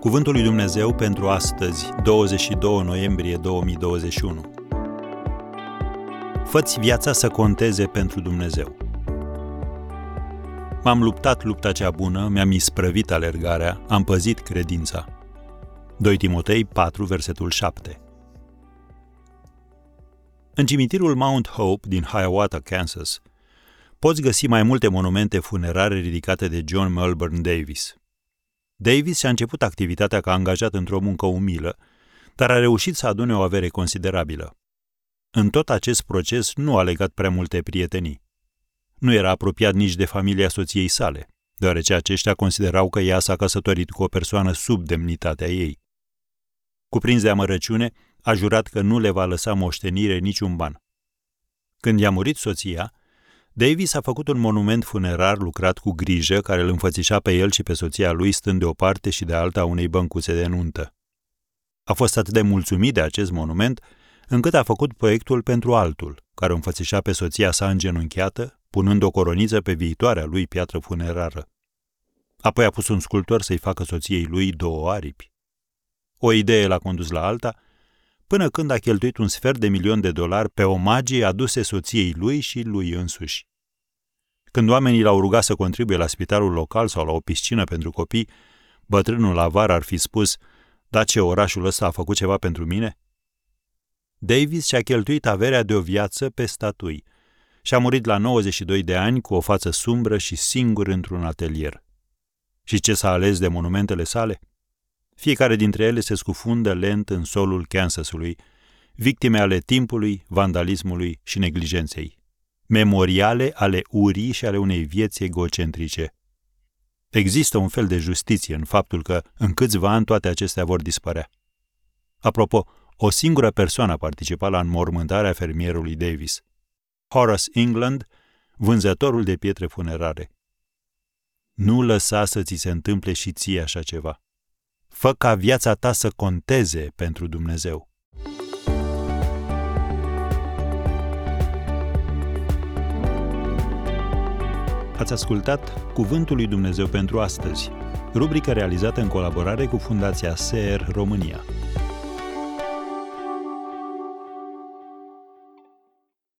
Cuvântul lui Dumnezeu pentru astăzi, 22 noiembrie 2021. Făți viața să conteze pentru Dumnezeu. M-am luptat lupta cea bună, mi-am isprăvit alergarea, am păzit credința. 2 Timotei 4, versetul 7. În cimitirul Mount Hope din Hiawatha, Kansas, poți găsi mai multe monumente funerare ridicate de John Melbourne Davis. Davis și-a început activitatea ca angajat într-o muncă umilă, dar a reușit să adune o avere considerabilă. În tot acest proces nu a legat prea multe prietenii. Nu era apropiat nici de familia soției sale, deoarece aceștia considerau că ea s-a căsătorit cu o persoană sub demnitatea ei. Cuprins de amărăciune, a jurat că nu le va lăsa moștenire niciun ban. Când i-a murit soția, Davis a făcut un monument funerar lucrat cu grijă, care îl înfățișa pe el și pe soția lui stând de o parte și de alta unei băncuțe de nuntă. A fost atât de mulțumit de acest monument, încât a făcut proiectul pentru altul, care înfățișa pe soția sa îngenunchiată, punând o coroniță pe viitoarea lui piatră funerară. Apoi a pus un sculptor să-i facă soției lui două aripi. O idee l-a condus la alta, până când a cheltuit un sfert de milion de dolari pe omagii aduse soției lui și lui însuși. Când oamenii l-au rugat să contribuie la spitalul local sau la o piscină pentru copii, bătrânul avar ar fi spus, da ce orașul ăsta a făcut ceva pentru mine? Davis și-a cheltuit averea de o viață pe statui și a murit la 92 de ani cu o față sumbră și singur într-un atelier. Și ce s-a ales de monumentele sale? Fiecare dintre ele se scufundă lent în solul Kansasului, victime ale timpului, vandalismului și neglijenței memoriale ale urii și ale unei vieți egocentrice. Există un fel de justiție în faptul că în câțiva ani toate acestea vor dispărea. Apropo, o singură persoană a participat la înmormântarea fermierului Davis. Horace England, vânzătorul de pietre funerare. Nu lăsa să ți se întâmple și ție așa ceva. Fă ca viața ta să conteze pentru Dumnezeu. Ați ascultat Cuvântul lui Dumnezeu pentru astăzi, rubrica realizată în colaborare cu Fundația SER România.